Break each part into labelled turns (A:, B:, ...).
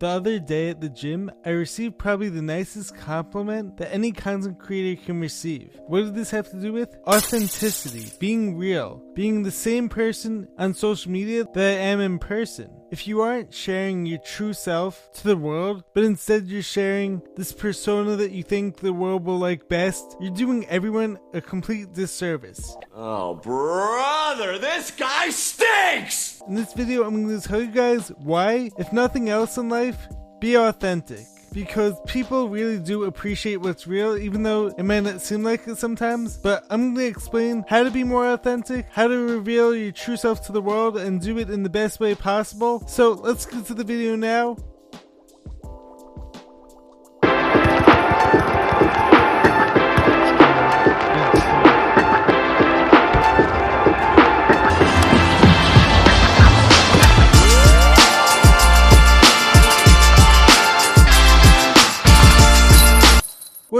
A: The other day at the gym, I received probably the nicest compliment that any content creator can receive. What did this have to do with? Authenticity, being real, being the same person on social media that I am in person. If you aren't sharing your true self to the world, but instead you're sharing this persona that you think the world will like best, you're doing everyone a complete disservice.
B: Oh, brother, this guy stinks!
A: In this video, I'm going to tell you guys why, if nothing else in life, be authentic. Because people really do appreciate what's real, even though it may not seem like it sometimes. But I'm going to explain how to be more authentic, how to reveal your true self to the world, and do it in the best way possible. So let's get to the video now.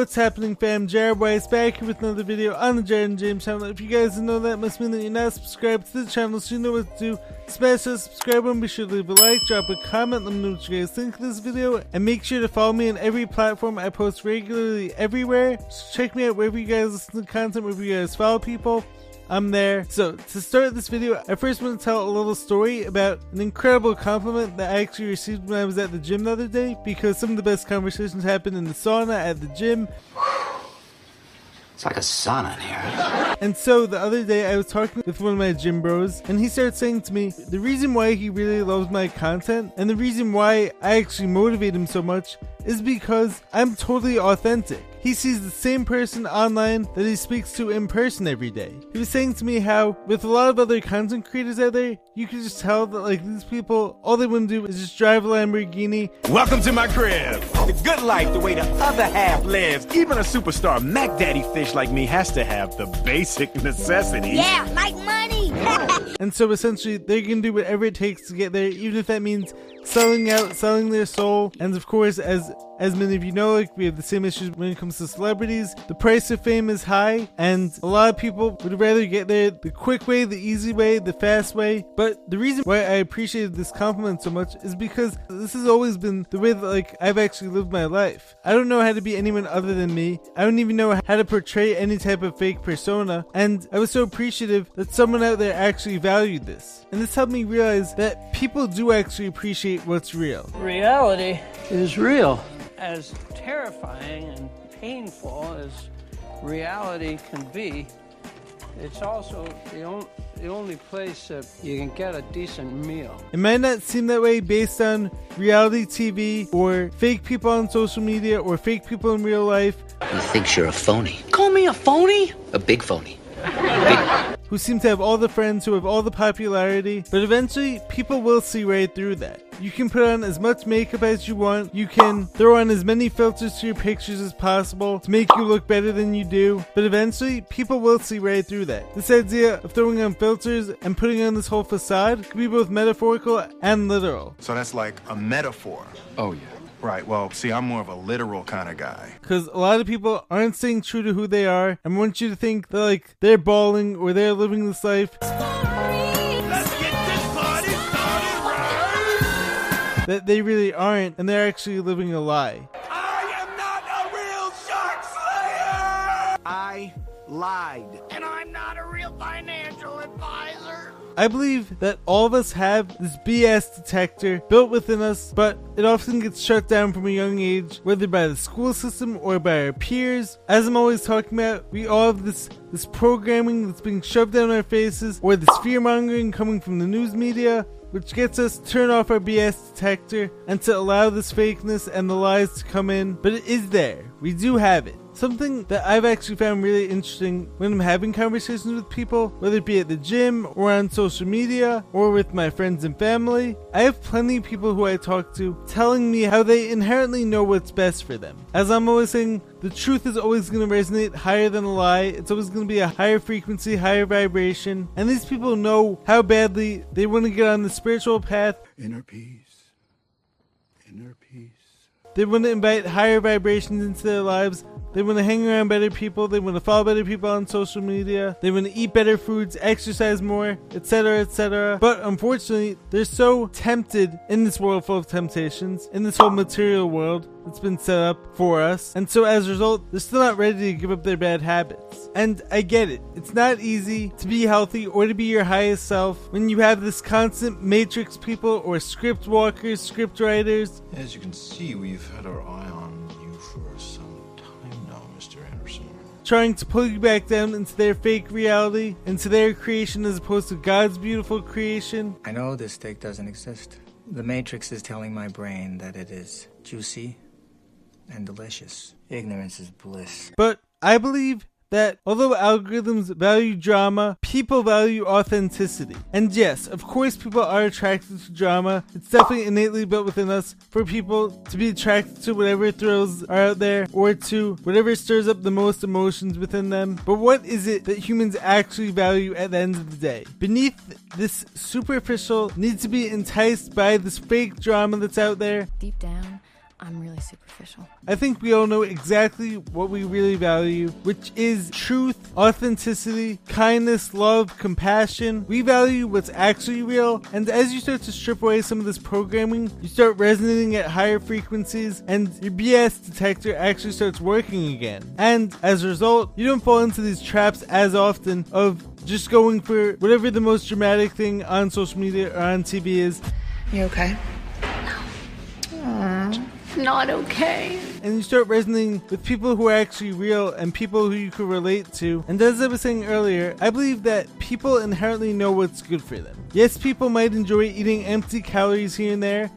A: What's happening fam, Jared Weiss back here with another video on the Jared and James channel. If you guys know that, must mean that you're not subscribed to the channel so you know what to do. Smash that subscribe button, be sure to leave a like, drop a comment, let me know what you guys think of this video, and make sure to follow me on every platform I post regularly everywhere. So check me out wherever you guys listen to content, wherever you guys follow people. I'm there. So, to start this video, I first want to tell a little story about an incredible compliment that I actually received when I was at the gym the other day because some of the best conversations happened in the sauna at the gym.
C: It's like a sauna in here.
A: And so the other day I was talking with one of my gym bros and he started saying to me the reason why he really loves my content and the reason why I actually motivate him so much is because I'm totally authentic. He sees the same person online that he speaks to in person every day. He was saying to me how, with a lot of other content creators out there, you can just tell that like these people, all they want to do is just drive a Lamborghini.
D: Welcome to my crib. The good life, the way the other half lives. Even a superstar Mac Daddy fish like me has to have the basic necessities.
E: Yeah, like money.
A: And so essentially, they can do whatever it takes to get there, even if that means selling out, selling their soul. And of course, as as many of you know, we have the same issues when it comes to celebrities. The price of fame is high, and a lot of people would rather get there the quick way, the easy way, the fast way. But the reason why I appreciated this compliment so much is because this has always been the way that like I've actually lived my life. I don't know how to be anyone other than me. I don't even know how to portray any type of fake persona, and I was so appreciative that someone out there actually valued this. And this helped me realize that people do actually appreciate what's real.
F: reality is real. As terrifying and painful as reality can be, it's also the, on- the only place that you can get a decent meal.
A: It might not seem that way based on reality TV or fake people on social media or fake people in real life
C: He thinks you're a phony. Call me a phony? A big phony.
A: who seem to have all the friends who have all the popularity, but eventually people will see right through that. You can put on as much makeup as you want, you can throw on as many filters to your pictures as possible to make you look better than you do, but eventually people will see right through that. This idea of throwing on filters and putting on this whole facade could be both metaphorical and literal.
G: So that's like a metaphor.
H: Oh, yeah.
G: Right. Well, see, I'm more of a literal kind of guy.
A: Because a lot of people aren't staying true to who they are and want you to think that like they're balling or they're living this life that they really aren't and they're actually living a lie.
D: I am not a real shark slayer.
G: I lied.
E: and I'm not a real financial advisor.
A: I believe that all of us have this BS detector built within us, but it often gets shut down from a young age, whether by the school system or by our peers. As I'm always talking about, we all have this this programming that's being shoved down our faces, or this fear mongering coming from the news media, which gets us to turn off our BS detector and to allow this fakeness and the lies to come in. But it is there. We do have it. Something that I've actually found really interesting when I'm having conversations with people, whether it be at the gym or on social media or with my friends and family, I have plenty of people who I talk to telling me how they inherently know what's best for them. As I'm always saying, the truth is always going to resonate higher than a lie. It's always going to be a higher frequency, higher vibration. And these people know how badly they want to get on the spiritual path.
G: Inner peace. Inner peace.
A: They want to invite higher vibrations into their lives They want to hang around better people. They want to follow better people on social media. They want to eat better foods, exercise more, etc., etc. But unfortunately, they're so tempted in this world full of temptations, in this whole material world that's been set up for us. And so as a result, they're still not ready to give up their bad habits. And I get it. It's not easy to be healthy or to be your highest self when you have this constant matrix people or script walkers, script writers.
H: As you can see, we've had our eye on you for some
A: Trying to pull you back down into their fake reality, into their creation as opposed to God's beautiful creation.
I: I know this steak doesn't exist. The Matrix is telling my brain that it is juicy and delicious. Ignorance is bliss.
A: But I believe that although algorithms value drama, people value authenticity. And yes, of course, people are attracted to drama. It's definitely innately built within us for people to be attracted to whatever thrills are out there or to whatever stirs up the most emotions within them. But what is it that humans actually value at the end of the day? Beneath this superficial, need to be enticed by this fake drama that's out there.
J: Deep down, I'm really superficial.
A: I think we all know exactly what we really value, which is truth, authenticity, kindness, love, compassion. We value what's actually real, and as you start to strip away some of this programming, you start resonating at higher frequencies, and your BS detector actually starts working again. And as a result, you don't fall into these traps as often of just going for whatever the most dramatic thing on social media or on TV is.
J: You okay? Not okay.
A: and you start resonating with people who are actually real and people who you can relate to. And as I was saying earlier, I believe that people inherently know what's good for them. Yes, people might enjoy eating empty calories here and there,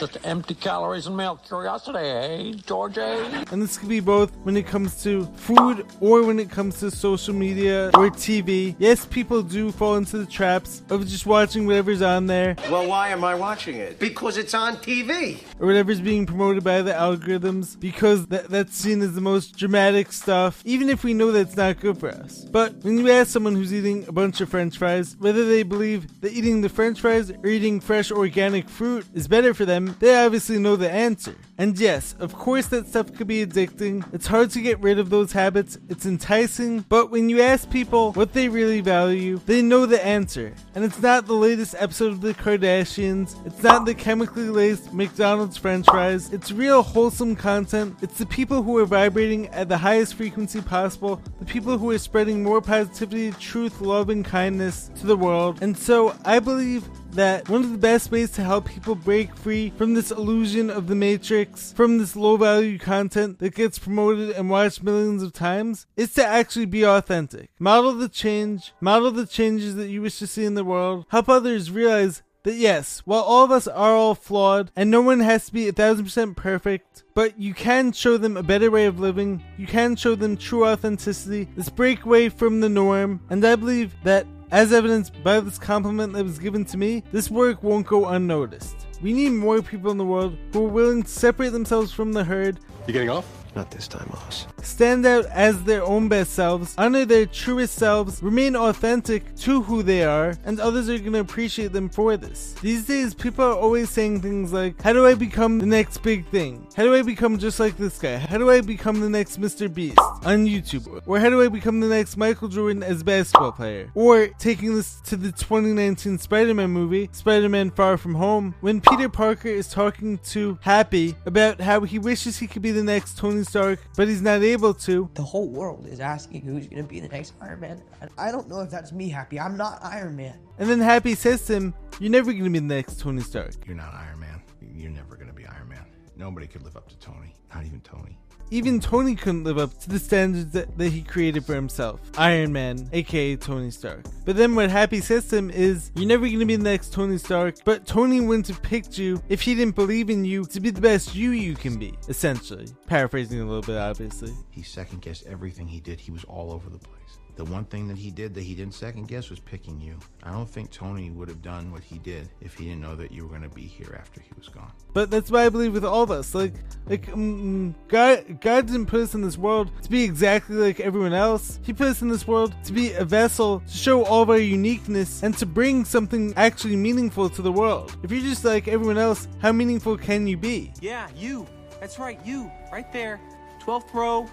K: It's just empty calories and male curiosity, eh, George? eh?
A: and this could be both when it comes to food or when it comes to social media or TV. Yes, people do fall into the traps of just watching whatever's on there
B: Well, why am I watching it? Because it's on TV.
A: or whatever's being promoted by the algorithms because that, that's seen as the most dramatic stuff, even if we know that's not good for us. But when you ask someone who's eating a bunch of french fries whether they believe that eating the french fries or eating fresh organic fruit is better for them, they obviously know the answer. And yes, of course that stuff could be addicting. It's hard to get rid of those habits. It's enticing, but when you ask people what they really value, they know the answer. And it's not the latest episode of the Kardashians. It's not the chemically laced McDonald's french fries. It's real wholesome content. It's the people who are vibrating at the highest frequency possible, the people who are spreading more positivity, truth, love, and kindness to the world. And so I believe that one of the best ways to help people break free from this illusion of the matrix, from this low value content that gets promoted and watched millions of times, is to actually be authentic. Model the change, model the changes that you wish to see in the world, help others realize that yes, while all of us are all flawed and no one has to be a thousand percent perfect, but you can show them a better way of living, you can show them true authenticity, this breakaway from the norm, and I believe that as evidenced by this compliment that was given to me, this work won't go unnoticed. We need more people in the world who are willing to separate themselves from the herd,
L: You getting off?
H: Not this time, Oz.
A: stand out as their own best selves, honor their truest selves, remain authentic to who they are, and others are going to appreciate them for this. These days, people are always saying things like, How do I become the next big thing? How do I become just like this guy? How do I become the next Mr. Beast on YouTube? Or how do I become the next Michael Jordan as a basketball player? Or taking this to the 2019 Spider Man movie, Spider Man Far From Home, when Peter Parker is talking to Happy about how he wishes he could be the next Tony Stark, but he's not able to.
M: The whole world is asking who's going to be the next Iron Man. I don't know if that's me happy. I'm not Iron Man.
A: And then Happy says to him, You're never going to be the next Tony Stark.
G: You're not Iron Man. You're never gonna be Iron Man. Nobody could live up to Tony. Not even Tony.
A: Even Tony couldn't live up to the standards that, that he created for himself. Iron Man, aka Tony Stark. But then what Happy says to him is, You're never gonna be the next Tony Stark, but Tony wouldn't have picked you if he didn't believe in you to be the best you you can be, essentially. Paraphrasing a little bit, obviously.
H: He second guessed everything he did. He was all over the place. The one thing that he did that he didn't second guess was picking you. I don't think Tony would have done what he did if he didn't know that you were going to be here after he was gone.
A: But that's why I believe with all of us. Like, like um, God, God didn't put us in this world to be exactly like everyone else. He put us in this world to be a vessel to show all of our uniqueness and to bring something actually meaningful to the world. If you're just like everyone else, how meaningful can you be?
D: Yeah, you. That's right, you. Right there.
L: 12th row,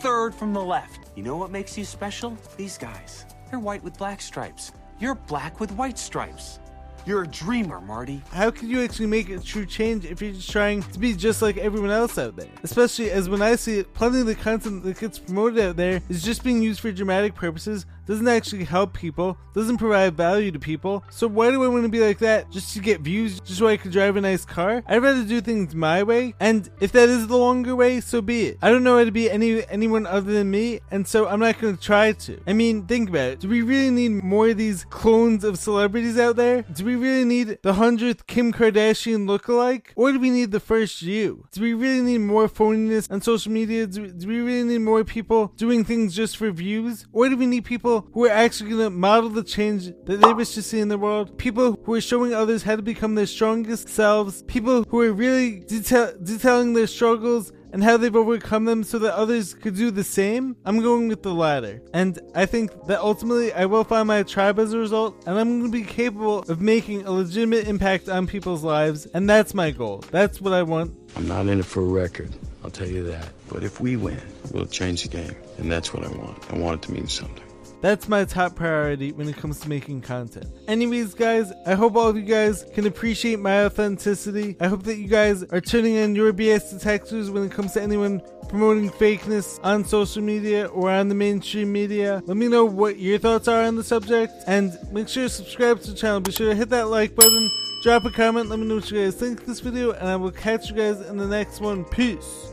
L: 203rd from the left. You know what makes you special? These guys. They're white with black stripes. You're black with white stripes. You're a dreamer, Marty.
A: How can you actually make a true change if you're just trying to be just like everyone else out there? Especially as when I see it, plenty of the content that gets promoted out there is just being used for dramatic purposes, doesn't actually help people, doesn't provide value to people. So why do I want to be like that just to get views, just so I could drive a nice car? I'd rather do things my way, and if that is the longer way, so be it. I don't know how to be any anyone other than me, and so I'm not going to try to. I mean, think about it. Do we really need more of these clones of celebrities out there? Do we really need the hundredth Kim Kardashian lookalike, or do we need the first you? Do we really need more phoniness on social media? Do, do we really need more people doing things just for views, or do we need people who are actually going to model the change that they wish to see in the world? People who are showing others how to become their strongest selves. People who are really detail- detailing their struggles and how they've overcome them so that others could do the same, I'm going with the latter. And I think that ultimately I will find my tribe as a result, and I'm going to be capable of making a legitimate impact on people's lives, and that's my goal. That's what I want.
N: I'm not in it for a record, I'll tell you that. But if we win, we'll change the game. And that's what I want. I want it to mean something.
A: That's my top priority when it comes to making content. Anyways, guys, I hope all of you guys can appreciate my authenticity. I hope that you guys are turning in your BS detectors when it comes to anyone promoting fakeness on social media or on the mainstream media. Let me know what your thoughts are on the subject and make sure to subscribe to the channel. Be sure to hit that like button, drop a comment, let me know what you guys think of this video, and I will catch you guys in the next one. Peace.